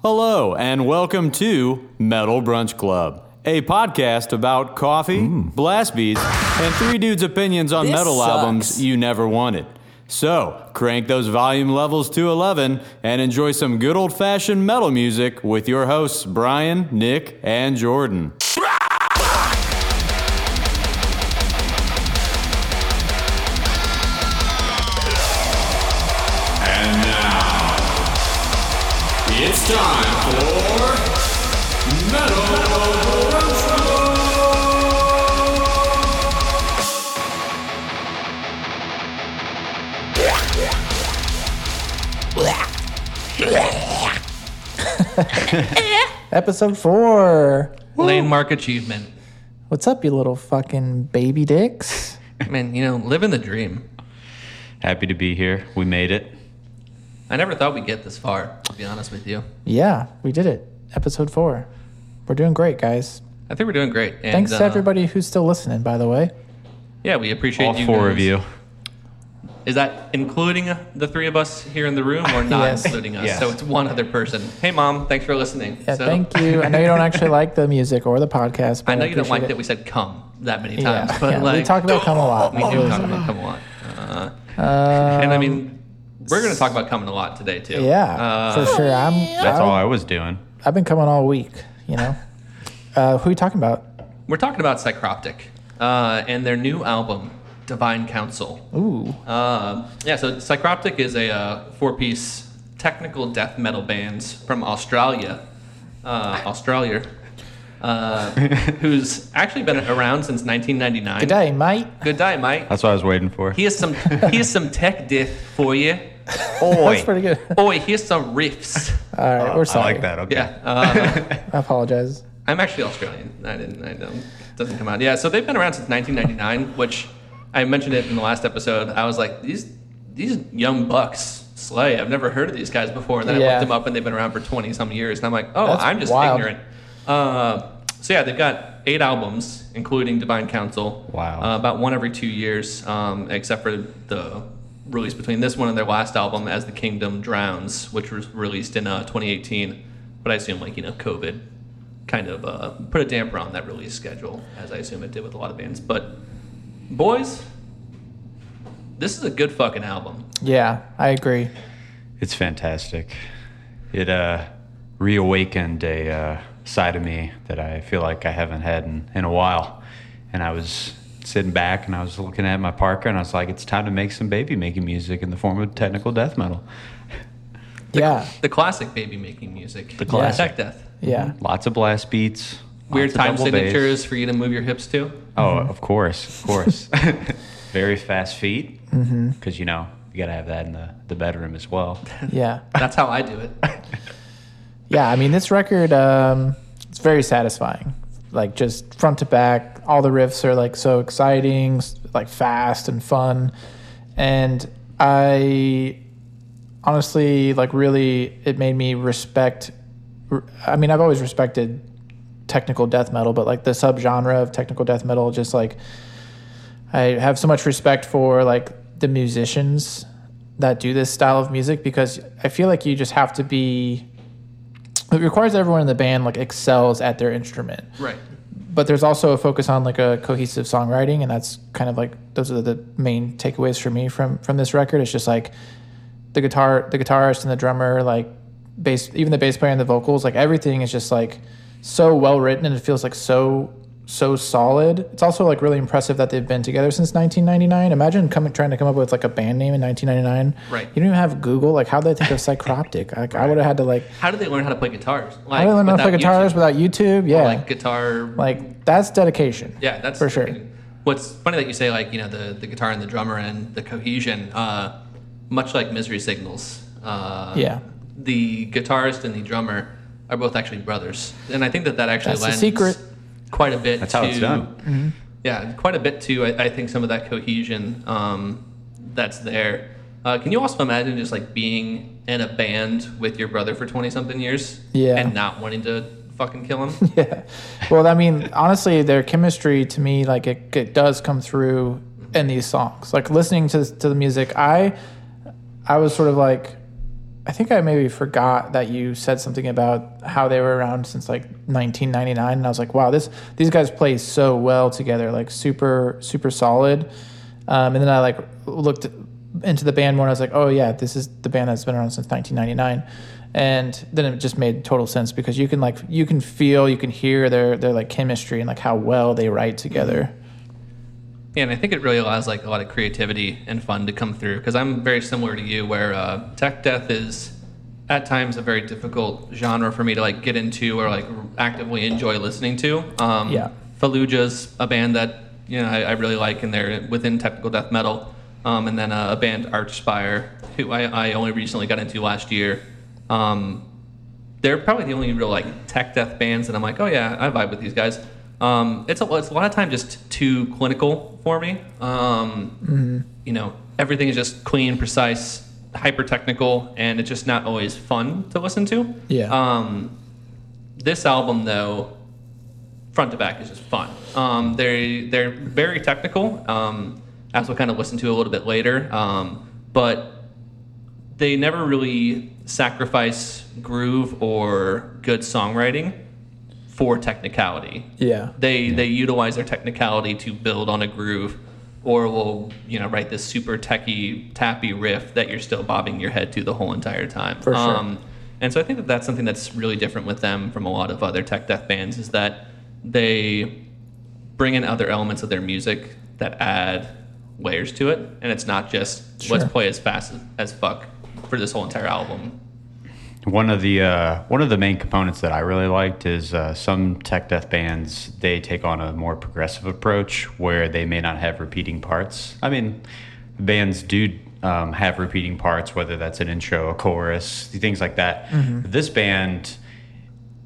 Hello, and welcome to Metal Brunch Club, a podcast about coffee, hmm. blast beats, and three dudes' opinions on This metal sucks. albums you never wanted. So, crank those volume levels to 11 and enjoy some good old fashioned metal music with your hosts, Bryan, Nick, and Jordan. Episode four. Landmark achievement. What's up, you little fucking baby dicks? Man, you know, living the dream. Happy to be here. We made it. I never thought we'd get this far, to be honest with you. Yeah, we did it. Episode four. We're doing great, guys. I think we're doing great. And, Thanks uh, to everybody who's still listening, by the way. Yeah, we appreciate All you. four guys. of you. Is that including the three of us here in the room or not Yes. including us? Yes. So it's one other person. Hey, mom, thanks for listening. Yeah, so, thank you. I know you don't actually like the music or the podcast, but I know you don't like appreciate that it. we said come that many Yeah, times, but yeah, like we talk about come a lot. we do talk about come a lot. Uh, and I Um, mean, we're going to talk about coming a lot today too. Yeah, Uh, for sure. I'm. That's I, all I was doing. I've been coming all week. You know. Uh, who are you talking about? We're talking about Psycroptic uh, and their new album, Divine Council. Ooh. Uh, yeah, so Psycroptic is a uh, four-piece technical death metal band from Australia, uh, Australia, uh, who's actually been around since 1999. Good day, mate. Good day, mate. That's what I was waiting for. Here's some here's some tech death for you. Oi. That's pretty good. Boy, here's some riffs. All right, we're sorry. I like that. Okay. Yeah, uh, I apologize. I'm actually Australian. I didn't. I don't. Doesn't come out. Yeah. So they've been around since 1999, which I mentioned it in the last episode. I was like, these these young bucks slay. I've never heard of these guys before. And then I Yeah. looked them up, and they've been around for 20 some years. And I'm like, oh, That's I'm just wild. ignorant. Uh, so yeah, they've got eight albums, including Divine Council. Wow. Uh, about one every two years, um, except for the release between this one and their last album, As the Kingdom Drowns, which was released in uh, 2018. But I assume, like you know, COVID kind of uh, put a damper on that release schedule, as I assume it did with a lot of bands. But boys, this is a good fucking album. Yeah, I agree. It's fantastic. It uh, reawakened a uh, side of me that I feel like I haven't had in, in a while. And I was sitting back and I was looking at my Parker and I was like, it's time to make some baby making music in the form of technical death metal. Yeah, The classic baby making music. The classic. Tech Death. yeah. Lots of blast beats. Weird time double bass. signatures for you to move your hips to. Oh, of course, of course. Very fast feet, because Mm-hmm. you know you gotta have that in the, the bedroom as well. Yeah. That's how I do it. Yeah, I mean this record um it's very satisfying. Like just front to back, all the riffs are like so exciting, like fast and fun. And I honestly like really it made me respect I mean, I've always respected technical death metal, but like the subgenre of technical death metal just like I have so much respect for like the musicians that do this style of music because I feel like you just have to be it requires everyone in the band like excels at their instrument Right. but there's also a focus on like a cohesive songwriting and that's kind of like those are the main takeaways for me from from this record it's just like the guitar the guitarist and the drummer like bass even the bass player and the vocals like everything is just like so well written and it feels like so so solid it's also like really impressive that they've been together since 1999 imagine coming trying to come up with like a band name in 1999 Right. you don't even have google like how did they think of psycroptic like i would have had to like How did they learn how to play guitars? Like, i don't learn how to play guitars YouTube? without youtube yeah Like guitar. like that's dedication. yeah, that's for sure. What's funny that you say like you know the the guitar and the drummer and the cohesion, uh, much like Misery Signals. Uh, Yeah. The guitarist and the drummer are both actually brothers, and I think that that actually That's lends secret. quite a bit. That's to, how it's done. Yeah, quite a bit too. I, I think some of that cohesion um, that's there. Uh, can you also imagine just like being in a band with your brother for twenty something years, Yeah. and not wanting to fucking kill him? Yeah. Well, I mean, honestly, their chemistry to me, like it, it does come through in these songs. Like listening to to the music, I I was sort of like I think I maybe forgot that you said something about how they were around since like 1999, and I was like, wow, this these guys play so well together, like super super solid. Um, and then I like looked into the band more, and I was like, oh yeah, this is the band that's been around since 1999. And then it just made total sense because you can like you can feel, you can hear their their like chemistry and like how well they write together. Yeah, and I think it really allows like a lot of creativity and fun to come through because I'm very similar to you, where uh, tech death is at times a very difficult genre for me to like get into or like actively enjoy listening to. Um, Yeah. Fallujah's a band that you know I, I really like, and they're within technical death metal. Um, and then uh, a band Archspire, who I, I only recently got into last year. Um, they're probably the only real like tech death bands, and I'm like, oh yeah, I vibe with these guys. Um, it's a it's a lot of time just too clinical for me. Um, You know, everything is just clean, precise, hyper technical, and it's just not always fun to listen to. Yeah. Um, this album though, front to back is just fun. Um, they they're very technical, um, as we'll kind of listen to a little bit later. Um, but they never really sacrifice groove or good songwriting for technicality. Yeah. They they utilize their technicality to build on a groove, or will you know write this super techy tappy riff that you're still bobbing your head to the whole entire time. For sure. Um, and so I think that that's something that's really different with them from a lot of other tech death bands is that they bring in other elements of their music that add layers to it, and it's not just let's play as fast as, as fuck for this whole entire album. One of the uh, one of the main components that I really liked is uh, some tech death bands they take on a more progressive approach where they may not have repeating parts. I mean, bands do um, have repeating parts, whether that's an intro, a chorus, things like that. This band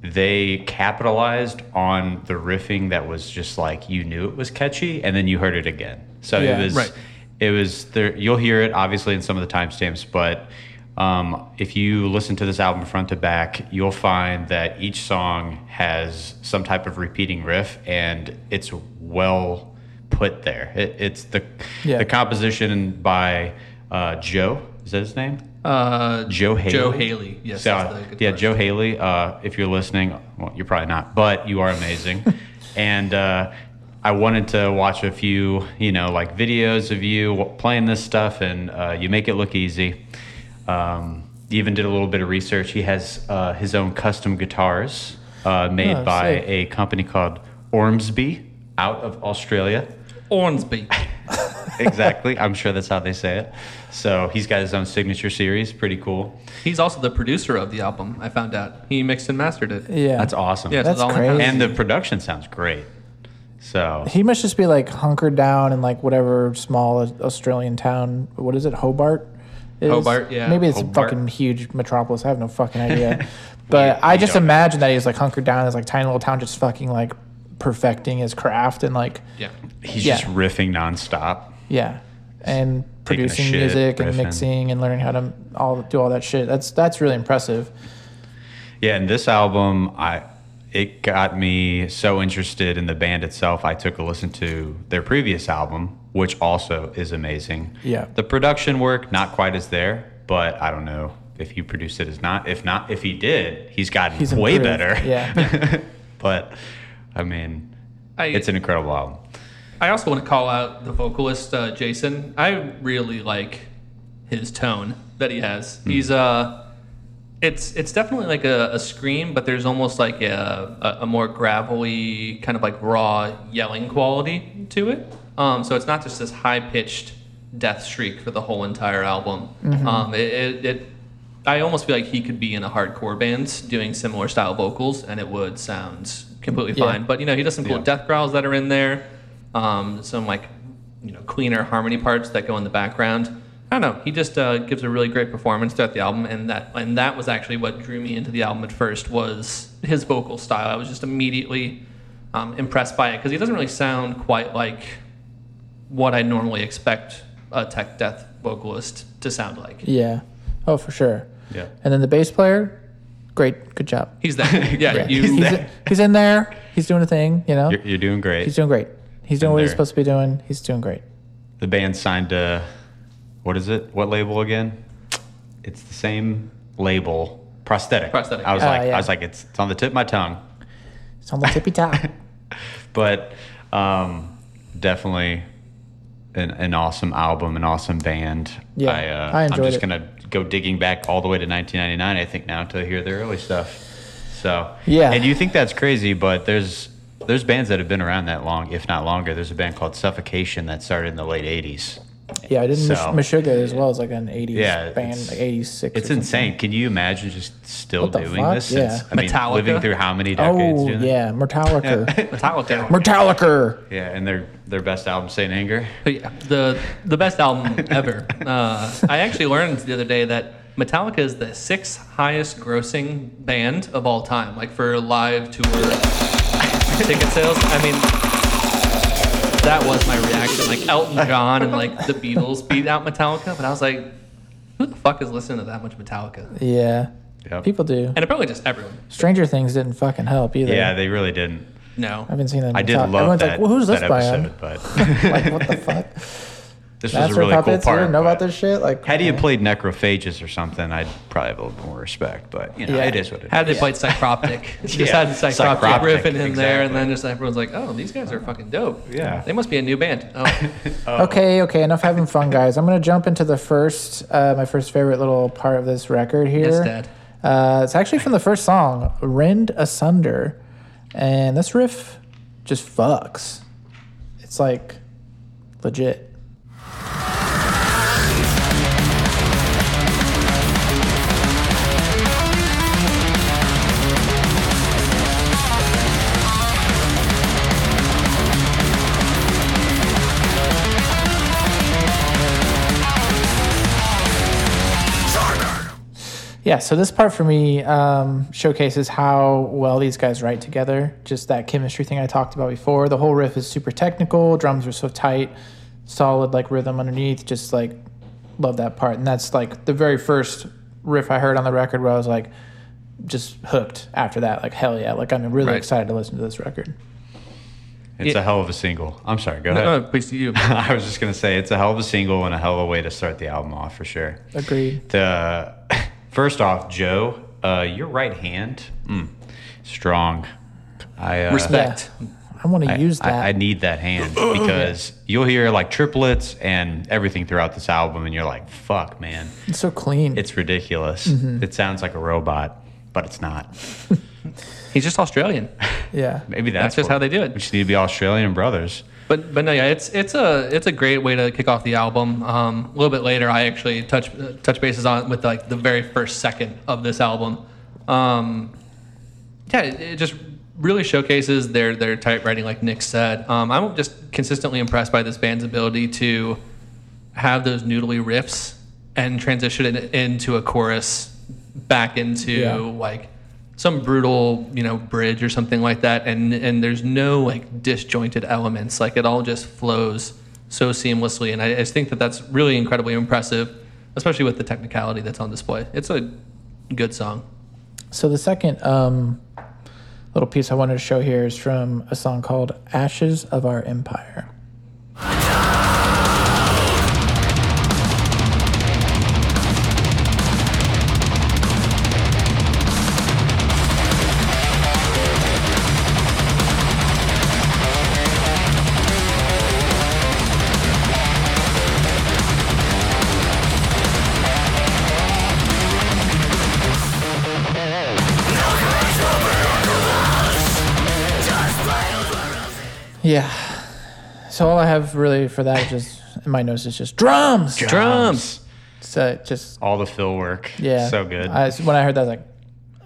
they capitalized on the riffing that was just like you knew it was catchy, and then you heard it again. So Yeah. it was Right. it was there you'll hear it obviously in some of the timestamps but um, if you listen to this album front to back you'll find that each song has some type of repeating riff and it's well put there it, it's the Yeah. the composition by uh, joe is that his name Uh, Joe Haley. Joe Haley, yes. So, yeah. Joe Haley. Uh, if you're listening, well, you're probably not, but you are amazing. and uh, I wanted to watch a few, you know, like videos of you playing this stuff, and uh, you make it look easy. Um, even did a little bit of research. He has uh, his own custom guitars uh, made Oh, by sick. a company called Ormsby out of Australia. Ormsby. exactly. I'm sure that's how they say it. So he's got his own signature series. Pretty cool. He's also the producer of the album. I found out he mixed and mastered it. Yeah. That's awesome. Yeah, That's it's all crazy. and the production sounds great. So He must just be like hunkered down in like whatever small Australian town. What is it? Hobart. Is? Hobart, yeah. Maybe it's Hobart. a fucking huge metropolis. I have no fucking idea. but I just don't know. imagine that he's like hunkered down in this like tiny little town, just fucking like perfecting his craft and like Yeah. he's Yeah. just riffing nonstop. yeah, and Taking a producing shit, music and mixing and learning how to all do all that shit. That's that's really impressive. Yeah, and this album, I it got me so interested in the band itself. I took a listen to their previous album, which also is amazing. Yeah. the production work not quite as there, but I don't know if he produced it as not. If not, if he did, he's gotten He's way improved. better. Yeah. but I mean, I, it's an incredible album. I also want to call out the vocalist uh, Jason. I really like his tone that he has. He's uh it's it's definitely like a, a scream, but there's almost like a, a, a more gravelly kind of like raw yelling quality to it. Um, so it's not just this high pitched death shriek for the whole entire album. Um, it, it, it I almost feel like he could be in a hardcore band doing similar style vocals, and it would sound completely Yeah. fine. But you know, he does some cool Yeah. death growls that are in there. Um, some like you know cleaner harmony parts that go in the background. I don't know. He just uh, gives a really great performance throughout the album, and that and that was actually what drew me into the album at first was his vocal style. I was just immediately um, impressed by it because he doesn't really sound quite like what I normally expect a tech death vocalist to sound like. Yeah. Oh, for sure. Yeah. And then the bass player, great, good job. He's that. Yeah, Yeah. you. he's, in, he's in there. He's doing a thing. You know. You're, you're doing great. He's doing great. He's doing In what he's supposed to be doing. He's doing great. the band signed to what is it? What label again? It's the same label prosthetic. Prosthetic, I was yeah. like, Uh, yeah. I was like, it's, it's on the tip of my tongue. It's on the tippy top. but um, definitely an, an awesome album, an awesome band. Yeah, I, uh, I enjoyed I'm just it. gonna go digging back all the way to 1999, I think now to hear their early stuff. So Yeah. and you think that's crazy, but there's there's bands that have been around that long, if not longer. There's a band called Suffocation that started in the late 80s. Yeah, I did So- Mish- Meshuggah as well as like an 80s Yeah, band, like 86. It's insane. Can you imagine just still What the doing fuck? this? Since, Yeah. I mean, Metallica? living through how many decades? Oh, doing that? yeah, Metallica. Metallica. Metallica. Yeah, and their their best album, Saint Anger. But yeah, the the best album ever. Uh, I actually learned the other day that Metallica is the sixth highest grossing band of all time, like for live tour ticket sales. I mean, that was my reaction. Like Elton John and like the Beatles beat out Metallica, but I was like, who the fuck is listening to that much Metallica? Yeah. Yep. People do. And apparently just everyone. Stranger Things didn't fucking help either. Yeah, they really didn't. No. I haven't seen that. I did Metallica- love Everyone's that, like, well, who's this that by episode, but like, what the fuck? this was Master a really cool Puppets? You part. didn't know about this shit? Like, Had he had played Necrophagist or something, I'd probably have a little more respect. But you know, Yeah. it is what it is. Had they played Psycroptic, just Yeah, had Psycroptic, Psycroptic, riffing in there, and then just everyone's like, "Oh, these guys are fucking dope." Yeah. they must be a new band. Oh, Okay, okay, enough having fun, guys. I'm gonna jump into the first, uh, my first favorite little part of this record here. Yes, Dad. Uh, it's actually from the first song, "Rend Asunder," and this riff just fucks. It's like legit. Yeah, so this part for me um, showcases how well these guys write together. Just that chemistry thing I talked about before. The whole riff is super technical. Drums are so tight, solid like rhythm underneath. Just like love that part. And that's like the very first riff I heard on the record where I was like just hooked after that. Like hell yeah! Like I'm really Right. excited to listen to this record. It's Yeah. a hell of a single. I'm sorry. Go no, ahead. no, please you. I was just gonna say it's a hell of a single and a hell of a way to start the album off for sure. Agreed. The first off, Joe, uh, your right hand, mm, strong. I uh, Respect. I want to use that. I, I need that hand because you'll hear like triplets and everything throughout this album, and you're like, "Fuck, man, it's so clean. it's ridiculous. Mm-hmm. It sounds like a robot, but it's not. He's just Australian. yeah. Maybe that's, That's just how they do it. We just need to be Australian brothers. But but no, yeah, it's it's a it's a great way to kick off the album. Um, a little bit later, I actually touch uh, touch bases on with like the very first second of this album. Um, yeah, it, it just really showcases their their tight writing, like Nick said. Um, I'm just consistently impressed by this band's ability to have those noodly riffs and transition it into a chorus back into Yeah. like some brutal you know bridge or something like that and and there's no like disjointed elements. Like it all just flows so seamlessly and i just think that that's really incredibly impressive especially with the technicality that's on display. It's a good song. So the second um, little piece I wanted to show here is from a song called "Ashes of Our Empire." Yeah. So all I have really for that is just in my notes is just drums. drums So just All the fill work. yeah, So good. I, when I heard that, I was like,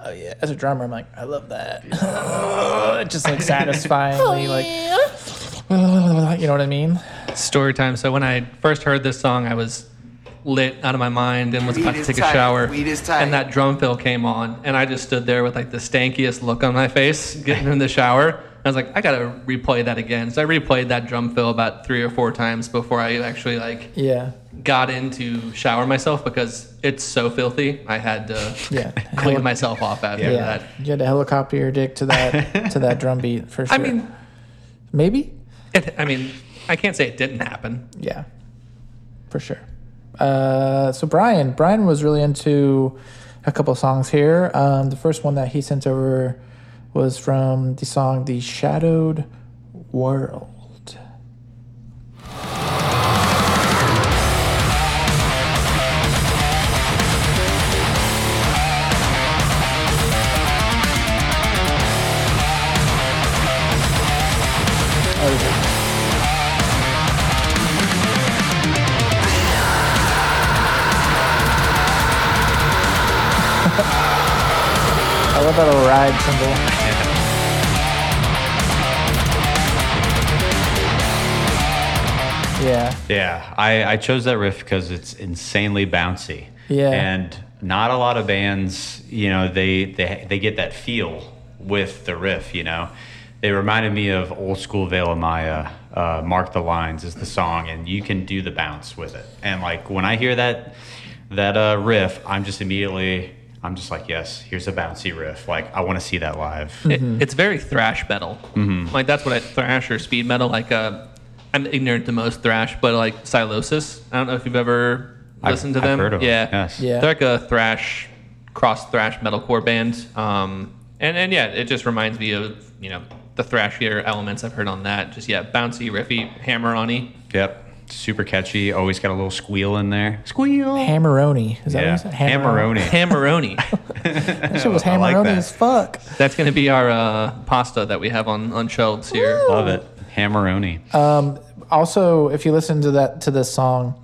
oh yeah. As a drummer, I'm like, I love that. just like satisfyingly, oh, like, you know what I mean? story time so when i first heard this song i was lit out of my mind and was about to is take a shower Weed is tight. and that drum fill came on and i just stood there with like the stankiest look on my face getting in the shower I was like, I gotta replay that again. So I replayed that drum fill about three or four times before I actually like Yeah, got into shower myself because it's so filthy. I had to yeah. clean myself off after yeah, that. you had to helicopter your dick to that to that drum beat for sure. I mean, maybe. it, I mean, I can't say it didn't happen. Yeah, for sure. Uh, so Bryan, Bryan was really into a couple songs here. Um, the first one that he sent over was from the song "The Shadowed World." I love that little ride symbol. Yeah. Yeah, I, I chose that riff because it's insanely bouncy. Yeah. And not a lot of bands, you know, they, they they get that feel with the riff, you know. They reminded me of old school Veil of Maya. Uh, Mark the Lines is the song, and you can do the bounce with it. And like when I hear that that uh, riff, I'm just immediately I'm just like, yes, here's a bouncy riff. Like I want to see that live. It, it's very thrash metal. Like that's what I thrash or speed metal. Like uh, I'm ignorant to most thrash, but like Sylosis. I don't know if you've ever I've- listened to I've them. heard of 'em, yeah, yes. Yeah. They're like a thrash, cross thrash metalcore band. Um, and and yeah, it just reminds me of you know the thrashier elements I've heard on that. Just yeah, bouncy, riffy, hammer-on-y. Yep. Super catchy. Always got a little squeal in there. Squeal. Hammeroni. Is that yeah. what you said? Hammeroni. Hammeroni. That shit was I like hammeroni that. as fuck. That's gonna be our uh, pasta that we have on on shelves here. Love it. Hammeroni. also if you listen to that to this song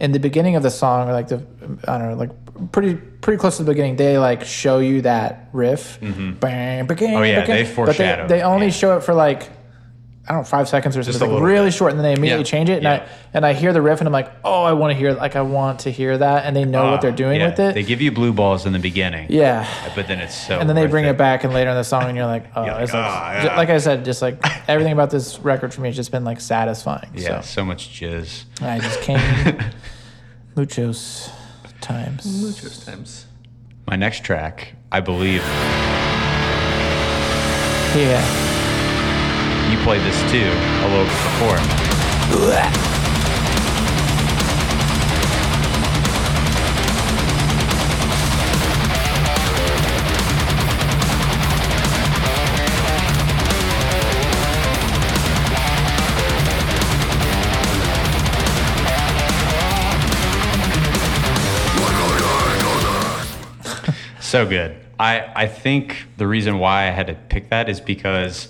in the beginning of the song or like the i don't know like pretty pretty close to the beginning they like show you that riff Bang, bang, Oh, yeah, bang. they but foreshadow they, they only yeah. show it for like I don't know, five seconds or something, a like really bit. short, and then they immediately Yeah. change it, and Yeah. I and I hear the riff, and I'm like, oh, I want to hear, like, I want to hear that, and they know what they're doing Uh, Yeah, with it, They give you blue balls in the beginning. yeah, But then it's so. and then they bring it back, and later in the song, and you're like, oh, You're like, it's like, "Ah, ju- yeah." like I said, just like everything about this record for me has just been like satisfying. Yeah, so. so much jizz. I just came muchos times. Muchos times. My next track, I believe Yeah. Played this too a little bit before. So good. I, I think the reason why I had to pick that is because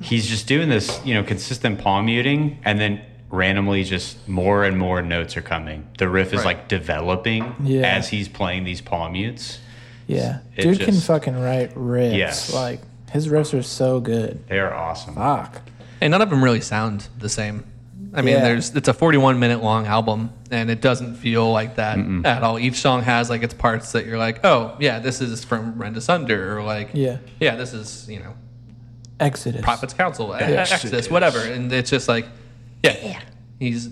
he's just doing this, you know, consistent palm muting and then randomly just more and more notes are coming. The riff is Right. like developing Yeah. as he's playing these palm mutes. Yeah. It Dude can fucking write riffs. Yes. Like his riffs are so good. They are awesome. Fuck. And none of them really sound the same. I mean, Yeah. there's it's a 41 minute long album, and it doesn't feel like that at all. Each song has like its parts that you're like, oh yeah, this is from Rend Asunder, or like Yeah. yeah, this is you know Exodus. Prophet's Council, Exodus. Exodus, whatever. And it's just like, yeah, he's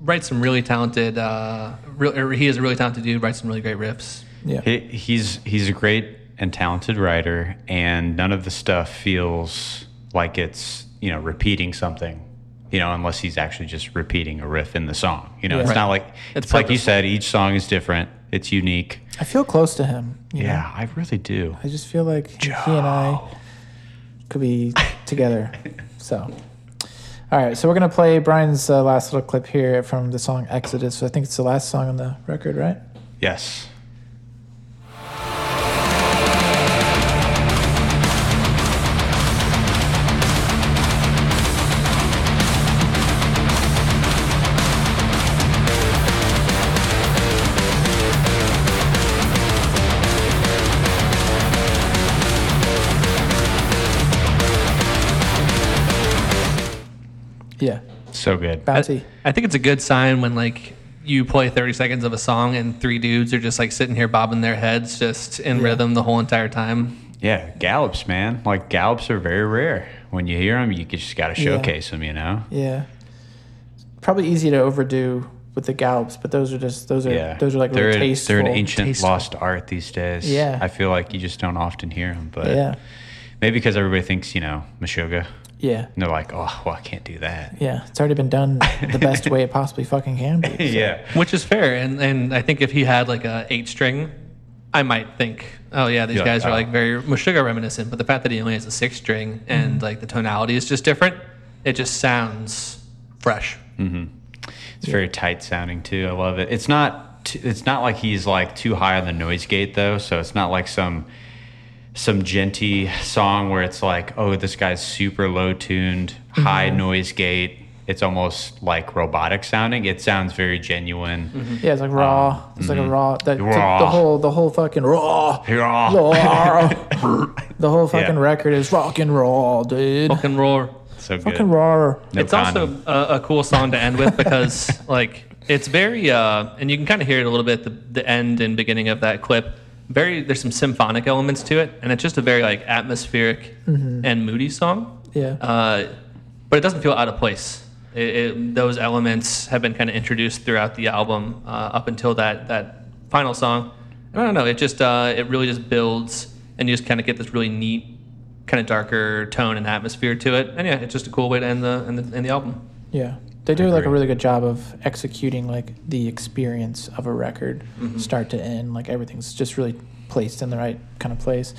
writes some really talented. Uh, real, or he is a really talented dude. Writes some really great riffs. Yeah. He, he's he's a great and talented writer, and none of the stuff feels like it's you know repeating something, you know, unless he's actually just repeating a riff in the song. You know, Yeah. it's Right. not like It's it's, like you said. Each song is different. It's unique. I feel close to him. you know? Yeah, I really do. I just feel like he and I could be together. So, all right. So we're gonna play Bryan's uh, last little clip here from the song Exodus. So I think it's the last song on the record, right? Yes. Yeah. So good. Bouncy. I, I think it's a good sign when like you play 30 seconds of a song and three dudes are just like sitting here bobbing their heads just in Yeah. rhythm the whole entire time. Yeah, gallops, man. Like gallops are very rare. When you hear them, you just got to Yeah. showcase them. You know. Yeah. Probably easy to overdo with the gallops, but those are just those are Yeah, those are like they're really they're an ancient Tasteful. lost art these days. Yeah. I feel like you just don't often hear them, but Yeah. maybe because everybody thinks you know Meshuggah, Yeah. and they're like, oh, well, I can't do that. Yeah. It's already been done the best way it possibly fucking can be. so. yeah, Which is fair. And and I think if he had like a eight string I might think, oh yeah, these You're guys like, are oh. like very Meshuggah reminiscent. But the fact that he only has a six string and mm-hmm. like the tonality is just different, it just sounds fresh. Mm-hmm. It's very tight sounding too. I love it. It's not. T- it's not like he's like too high on the noise gate though. So it's not like some some djenty song where it's like, oh, this guy's super low tuned, high noise gate. It's almost like robotic sounding. It sounds very genuine. Yeah, it's like raw. it's like a raw. That, Um, mm-hmm. Raw. The whole the whole fucking raw. Raw. raw. the whole fucking Yeah. record is rockin' raw, dude. Fucking roar. So good. Fucking raw. No it's also a, a cool song to end with because like it's very uh, and you can kind of hear it a little bit at the, the end and beginning of that clip very there's some symphonic elements to it and it's just a very like atmospheric and moody song. Yeah. uh, but it doesn't feel out of place. It, it, those elements have been kind of introduced throughout the album uh, up until that that final song. And i don't know it just uh, it really just builds and you just kind of get this really neat kind of darker tone and atmosphere to it. And yeah it's just a cool way to end the end the, end the album. Yeah. They do like a really good job of executing like the experience of a record, Mm-hmm. start to end. Like everything's just really placed in the right kind of place.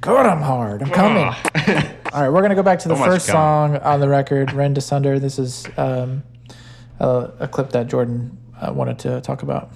God, I'm hard. I'm coming. All right, we're gonna go back to the So first song on the record, "Rend Asunder." This is um, a, a clip that Jordan uh, wanted to talk about.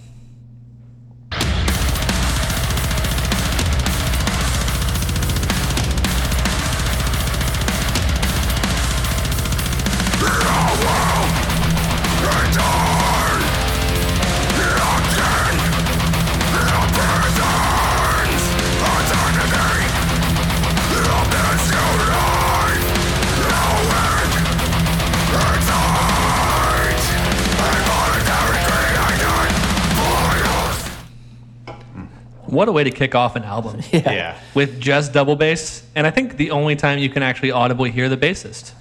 What a way to kick off an album yeah. with just double bass. And I think the only time you can actually audibly hear the bassist.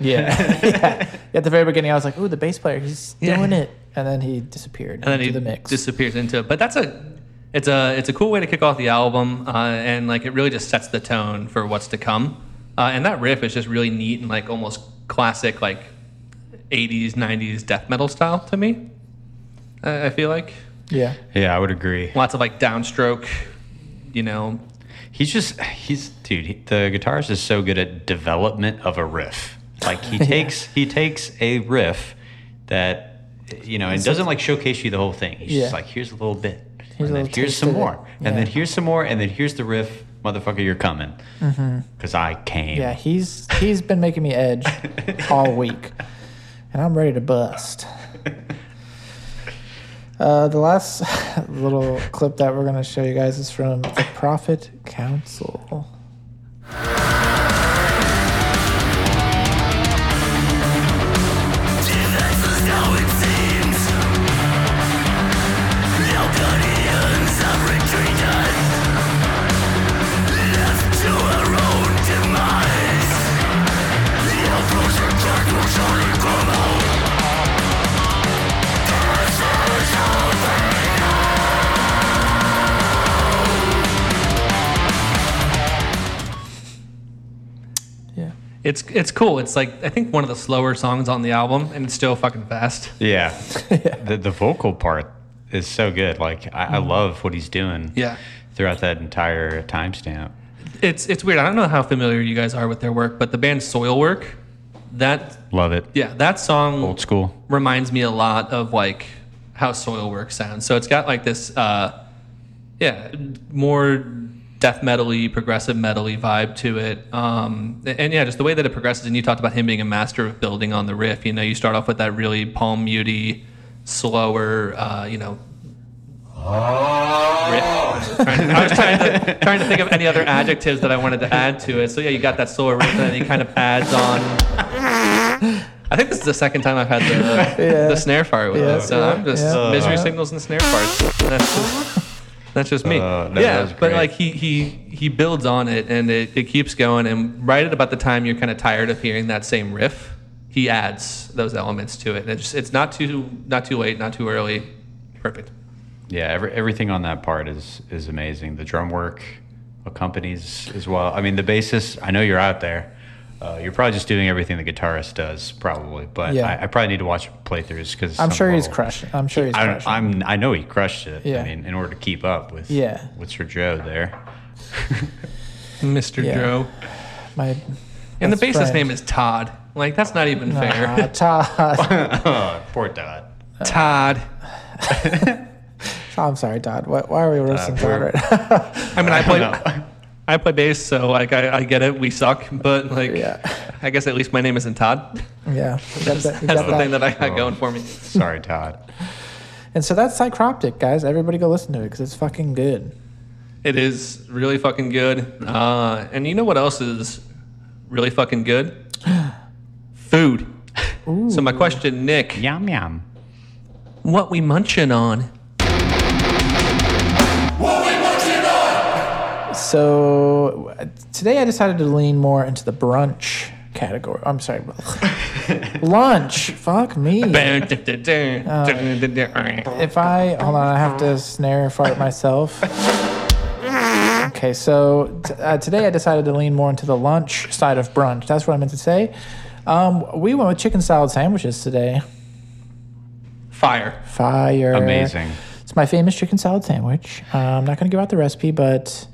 Yeah. yeah. At the very beginning, I was like, "Ooh, the bass player, he's Yeah. doing it," and then he disappeared And then into he the mix. disappears into it. But that's a it's a it's a cool way to kick off the album, uh, and like it really just sets the tone for what's to come. Uh, and that riff is just really neat and like almost classic like 80s 90s death metal style to me. I I feel like yeah. Yeah, I would agree. lots of like downstroke, you know. He's just he's dude. He, the guitarist is so good at development of a riff. Like he takes he takes a riff that you know and doesn't like showcase you the whole thing. He's Yeah. just like here's a little bit, Here's and then here's some more, Yeah. and then here's some more, and then here's the riff, motherfucker. You're coming because I came. Mm-hmm. Yeah, he's he's been making me edge all week, and I'm ready to bust. Uh, the last little clip that we're gonna show you guys is from the Prophet Council. It's it's cool. It's like I think one of the slower songs on the album, and it's still fucking fast. yeah. The the vocal part is so good. Like I, I love what he's doing. Yeah. Throughout that entire timestamp. It's it's weird. I don't know how familiar you guys are with their work, but the band Soilwork, that Love it. yeah, that song Old school. reminds me a lot of like how Soilwork sounds. So it's got like this uh yeah, more death metal-y, progressive metal-y vibe to it. Um and yeah, just the way that it progresses and you talked about him being a master of building on the riff. You know, you start off with that really palm muty, slower uh, you know, riff. Trying- I was trying to, trying to think of any other adjectives that I wanted to add to it. So yeah, you got that slower riff, and then he kind of adds on. I think this is the second time I've had the Yeah. the snare part with Yeah, it. So yeah, I'm just yeah. misery signals and snare parts. That's just me. Uh, that yeah, but like he he he builds on it, and it, it keeps going. And right at about the time you're kind of tired of hearing that same riff, he adds those elements to it. And it's it's not too not too late, not too early. Perfect. Yeah, every, everything on that part is is amazing. The drum work accompanies as well. I mean, the bassist. I know you're out there. Uh, you're probably just doing everything the guitarist does, probably. But Yeah. I, I probably need to watch playthroughs because I'm sure he's crushing. I'm sure he's I, crushing. I'm. I know he crushed it. Yeah. I mean, in order to keep up with Yeah. with Sir Joe there. Mr. Yeah. Joe. My And the best bassist friend. name is Todd. Like that's not even Ah, fair. Todd. oh, poor Todd. Todd. I'm sorry, Todd. Why, why are we roasting Todd right now? I mean, I I play. don't know. I play bass, so like I, I get it. We suck, but like Yeah. I guess at least my name isn't Todd. yeah, that's, that- you the that. thing that I got Oh. going for me. Sorry, Todd. And so that's Psycroptic, guys. Everybody go listen to it because it's fucking good. It is really fucking good. Uh, and you know what else is really fucking good? Food. So my question, Nick, Yum yum. what we munching on? So today I decided to lean more into the brunch category. I'm sorry, lunch. Fuck me. If I hold on, I have to snare fart myself. Okay, so t- uh, today I decided to lean more into the lunch side of brunch. That's what I meant to say. Um, we went with chicken salad sandwiches today. Fire. Fire. Amazing. It's my famous chicken salad sandwich. Uh, I'm not going to give out the recipe, but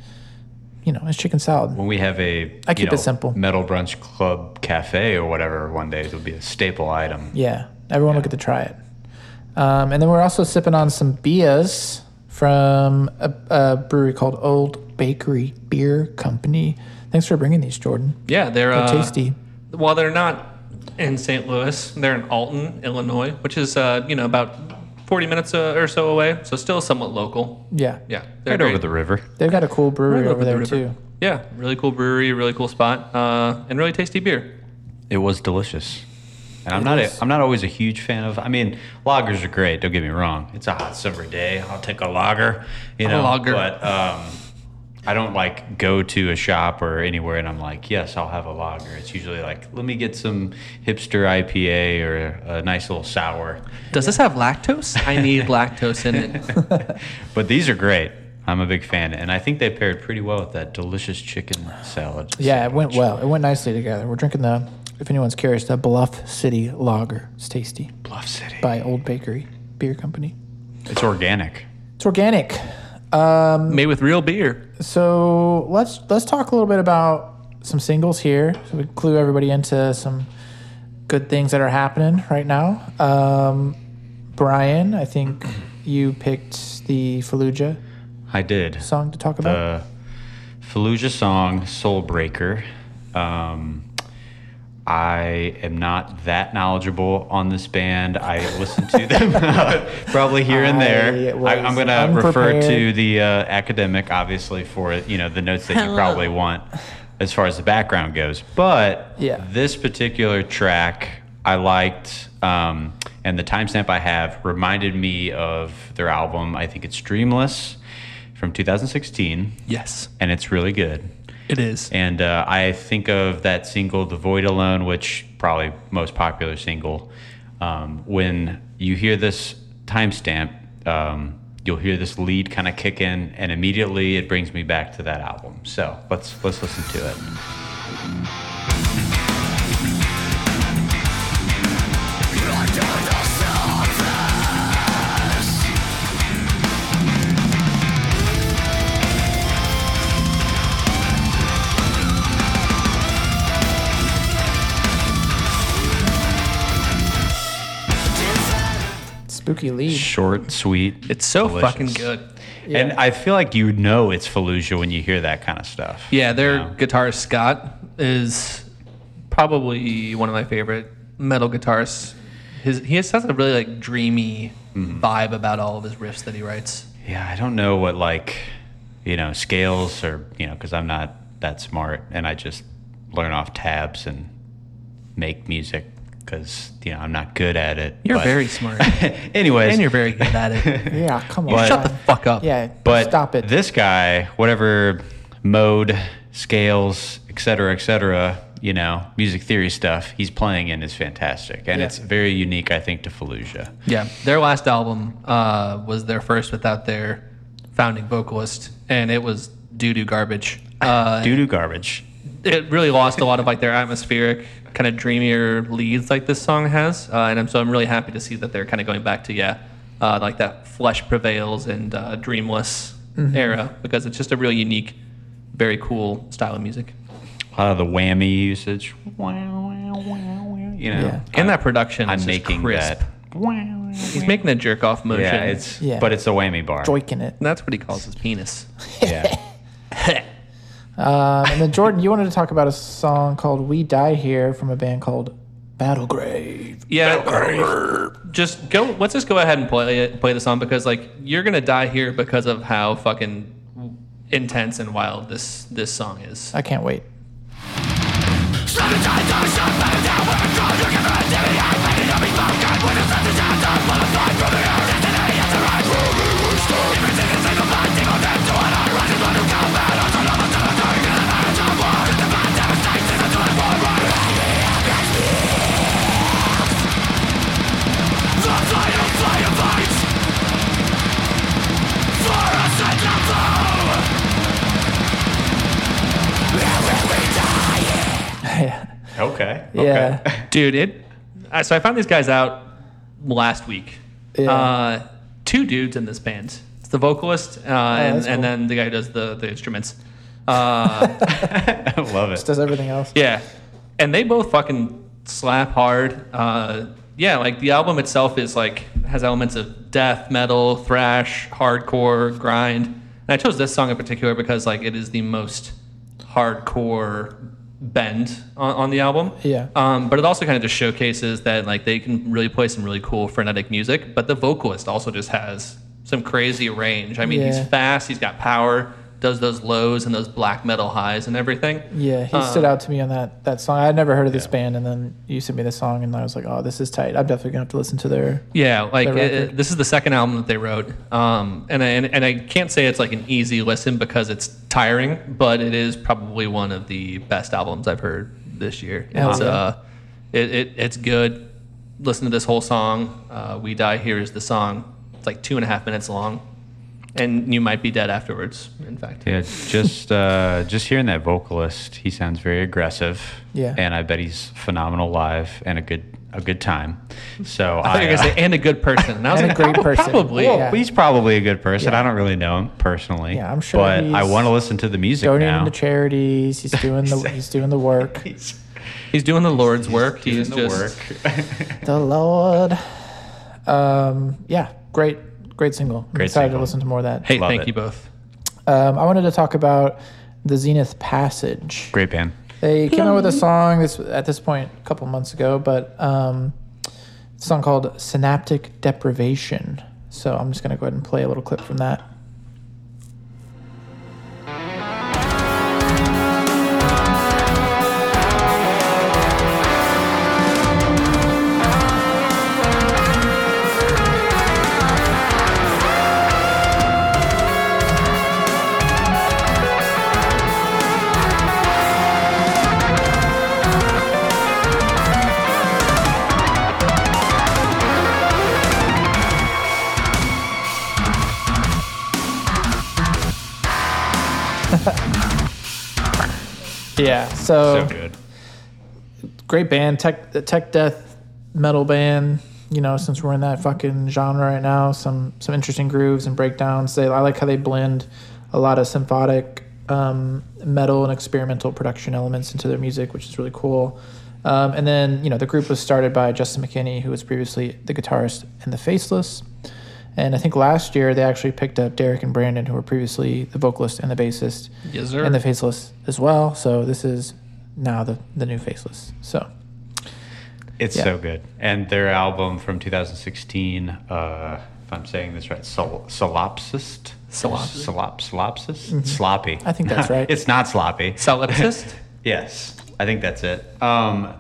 you know, it's chicken salad. When we have a I you keep it simple. metal brunch club cafe or whatever one day, it'll be a staple item. Yeah, everyone will get to try it. Um, and then we're also sipping on some Bias from a, a brewery called Old Bakery Beer Company. Thanks for bringing these, Jordan. Yeah, they're, They're uh, tasty. While they're not in St. Louis, they're in Alton, Illinois, which is uh, you know about 40 minutes uh, or so away. So still somewhat local. Yeah, Yeah, they're Right great. over the river. they've got a cool brewery Right over over the there river. too. Yeah, really cool brewery, really cool spot, uh, and really tasty beer. It was delicious. And I'm not is. a, I'm not always a huge fan of I mean, lagers are great, don't get me wrong. It's a hot summer day. I'll take a lager, you know. lager. But um I don't like go to a shop or anywhere and I'm like, yes, I'll have a lager. It's usually like, let me get some hipster IPA or a nice little sour. Does this have lactose? I need lactose in it. But these are great. I'm a big fan, and I think they paired pretty well with that delicious chicken salad. Yeah, it went well. It went nicely together. We're drinking the, if anyone's curious, the Bluff City Lager. It's tasty Bluff City. by Old Bakery Beer Company. It's organic. It's organic. Made with real beer. So let's let's talk a little bit about some singles here. So we clue everybody into some good things that are happening right now. Um, Bryan, I think you picked the Fallujah I did. song to talk about. the Fallujah song Soulbreaker. Um, I am not that knowledgeable on this band. I listen to them probably here and there. I, I'm going to refer to the uh, academic, obviously, for you know the notes that you probably want as far as the background goes. But Yeah. this particular track I liked, um, and the timestamp I have reminded me of their album. I think it's Dreamless from 2016 Yes, and it's really good. It is. And uh, I think of that single, "The Void Alone," which probably most popular single. Um, when you hear this timestamp, um, you'll hear this lead kind of kick in, and immediately it brings me back to that album. So let's let's listen to it. Spooky lead. Short, sweet. It's so delicious. fucking good. And I feel like you know it's Fallujah when you hear that kind of stuff. Yeah, their Yeah. guitarist Scott is probably one of my favorite metal guitarists. His he has has a really like dreamy mm-hmm. vibe about all of his riffs that he writes. Yeah, I don't know what like, you know, scales or you know, because I'm not that smart, and I just learn off tabs and make music because you know I'm not good at it. You're but- very smart, Anyways, and you're very good at it. Yeah, come on. But- Shut the fuck up. Yeah, but stop it. This guy, whatever mode, scales, etc., etc., you know, music theory stuff he's playing in is fantastic, and Yeah. it's very unique, I think, to Fallujah. Yeah, their last album uh, was their first without their founding vocalist, and it was doo doo garbage. Uh, Doo doo garbage. It really lost a lot of like their atmospheric, kind of dreamier leads like this song has, uh, and I'm, so I'm really happy to see that they're kind of going back to yeah, uh, like that flesh prevails and uh, dreamless era because it's just a really unique, very cool style of music. A lot of the whammy usage. Wow, wow, wow, wow. You know, Yeah. And that production I'm is just making crisp. that. Wow, He's making the jerk off motion. Yeah, it's Yeah. but it's a whammy bar. Joiking it. that's what he calls his penis. Yeah. Um, and then Jordan, you wanted to talk about a song called "We Die Here" from a band called Battlegrave. Yeah, just go. Let's just go ahead and play it, play the song because like you're gonna die here because of how fucking intense and wild this this song is. I can't wait. Okay. Yeah. Okay. Dude, it. I- So I found these guys out last week. Yeah. Uh, two dudes in this band. It's the vocalist uh, and, Oh, and cool. then the guy who does the the instruments. Uh, I love it. Just does everything else? Yeah, and they both fucking slap hard. Uh, yeah, like the album itself is like has elements of death metal, thrash, hardcore, grind. And I chose this song in particular because like it is the most hardcore bend on, on the album. Yeah. Um, but it also kind of just showcases that like they can really play some really cool frenetic music. But the vocalist also just has some crazy range. I mean, Yeah. he's fast. He's got power. Does those lows and those black metal highs and everything. Yeah, he Uh, stood out to me on that that song. I had never heard of this band, and then you sent me the song, and I was like, "Oh, this is tight. I'm definitely gonna have to listen to their." Yeah, like the it, it- this is the second album that they wrote, um, and, I, and and I can't say it's like an easy listen because it's tiring, but it is probably one of the best albums I've heard this year. It's yeah. uh, it, it it's good. Listen to this whole song. Uh, "We Die here is the song. It's like two and a half minutes long, and you might be dead afterwards. In fact, Yeah, just uh, just hearing that vocalist, he sounds very aggressive. Yeah. and I bet he's phenomenal live and a good a good time. So I thought you uh, gonna say and a good person. And I was And a great prob- person. Probably. well, Yeah. he's probably a good person. Yeah. I don't really know him personally. Yeah, I'm sure But I want to listen to the music Donating now. to charities. He's doing the he's doing the work. He's He's doing the Lord's work. doing He's the just work. The Lord. Um, yeah, great great single. I'm Great excited single. to listen to more of that. Hey, Love thank it. you both. Um, I wanted to talk about the Zenith Passage. Great band. They came out with a song this at this point a couple months ago, but um, a song called "Synaptic Deprivation." So I'm just gonna go ahead and play a little clip from that. Yeah. So good. great band, tech tech death metal band. You know, since we're in that fucking genre right now, some some interesting grooves and breakdowns. They I like how they blend a lot of symphonic um, metal and experimental production elements into their music, which is really cool. Um, and then you know the group was started by Justin McKinney, who was previously the guitarist in the Faceless. And I think last year they actually picked up Derek and Brandon, who were previously the vocalist and the bassist Yes, sir. and the Faceless as well. So this is now the the new Faceless. So It's Yeah. so good. And their album from 2016, uh, if I'm saying this right, Sol- Solipsist? Solipsist. Solop- Solipsist? Sloppy. Mm-hmm. I think that's right. it's not sloppy. Solipsist? yes, I think that's it. Um,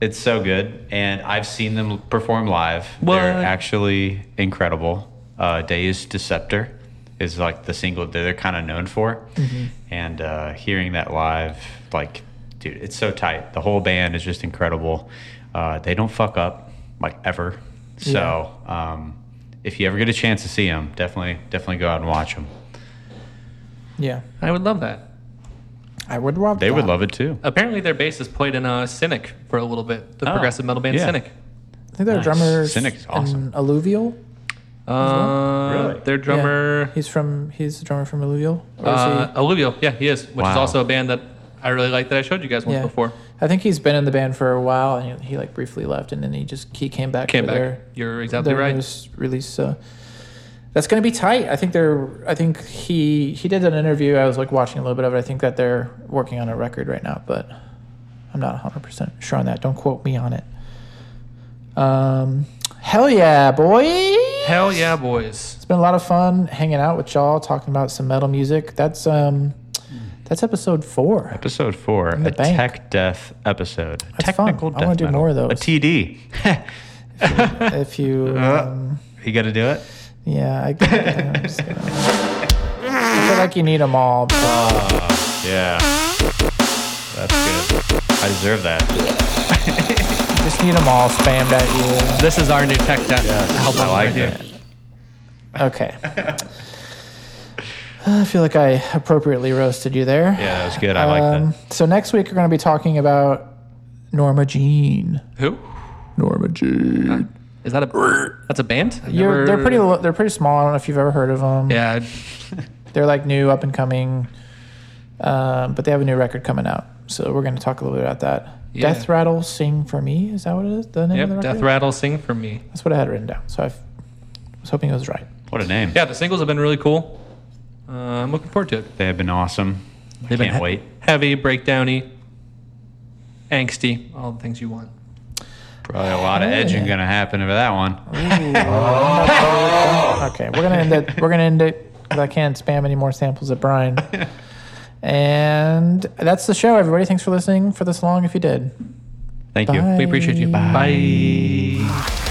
it's so good. And I've seen them perform live. What? They're actually incredible. Uh, Deus Deceptor is like the single that they're kind of known for. Mm-hmm. And uh, hearing that live, like, dude, it's so tight. The whole band is just incredible. Uh, they don't fuck up, like, ever. So, um, if you ever get a chance to see them, definitely, definitely go out and watch them. yeah, I would love that. I would love. They would love it too. Apparently, their bassist played in uh, Cynic for a little bit, the Oh, progressive metal band yeah. Cynic. I think they're Nice. drummers. Cynic's in awesome. Alluvial. Uh, Really? Their drummer, Yeah, he's from. He's the drummer from Alluvial. Or is uh. Alluvial. Yeah, he is, which is Wow. also a band that I really like that I showed you guys once Yeah. before. I think he's been in the band for a while, and he, he like briefly left, and then he just he came back. Came for back. Their, You're exactly their right. newest release. So that's going to be tight. I think they're. I think he he did an interview. I was like watching a little bit of it. I think that they're working on a record right now, but I'm not 100 percent sure on that. Don't quote me on it. Um, hell yeah, boy! Hell yeah, boys. It's been a lot of fun hanging out with y'all, talking about some metal music. That's um, that's episode four. Episode four, a bank. tech death episode. That's fun. Technical I wanna do metal. more of those. A TD. If you, um, you got to do it. Yeah, I, I'm just gonna, I feel like you need them all. But oh, Yeah, that's good. I deserve that. just need them all spammed at you. This is our new tech death album I like right here. Okay. Uh, I feel like I appropriately roasted you there. Yeah, that was good. I like that. Um, so next week we're going to be talking about Norma Jean. Who? Norma Jean. Is that a that's a band? I've You're, they're pretty. lo- They're pretty small. I don't know if you've ever heard of them. Yeah, They're like new, up and coming, um, but they have a new record coming out. So we're going to talk a little bit about that. Yeah. Death Rattle, Sing for Me. Is that what it is? The name of the yep. record. Death Rattle, sing for me. That's what I had written down. So I've, I was hoping it was right. What a name. Yeah, the singles have been really cool. Uh, I'm looking forward to it. They have been awesome. They've been can't he- wait. Heavy, breakdowny, angsty, all the things you want. Probably a lot of edging gonna happen over that one. Okay, we're gonna end it. We're gonna end it because I can't spam any more samples at Bryan. and that's the show, everybody. Thanks for listening for this long. If you did. Thank you. Bye. We appreciate you. Bye.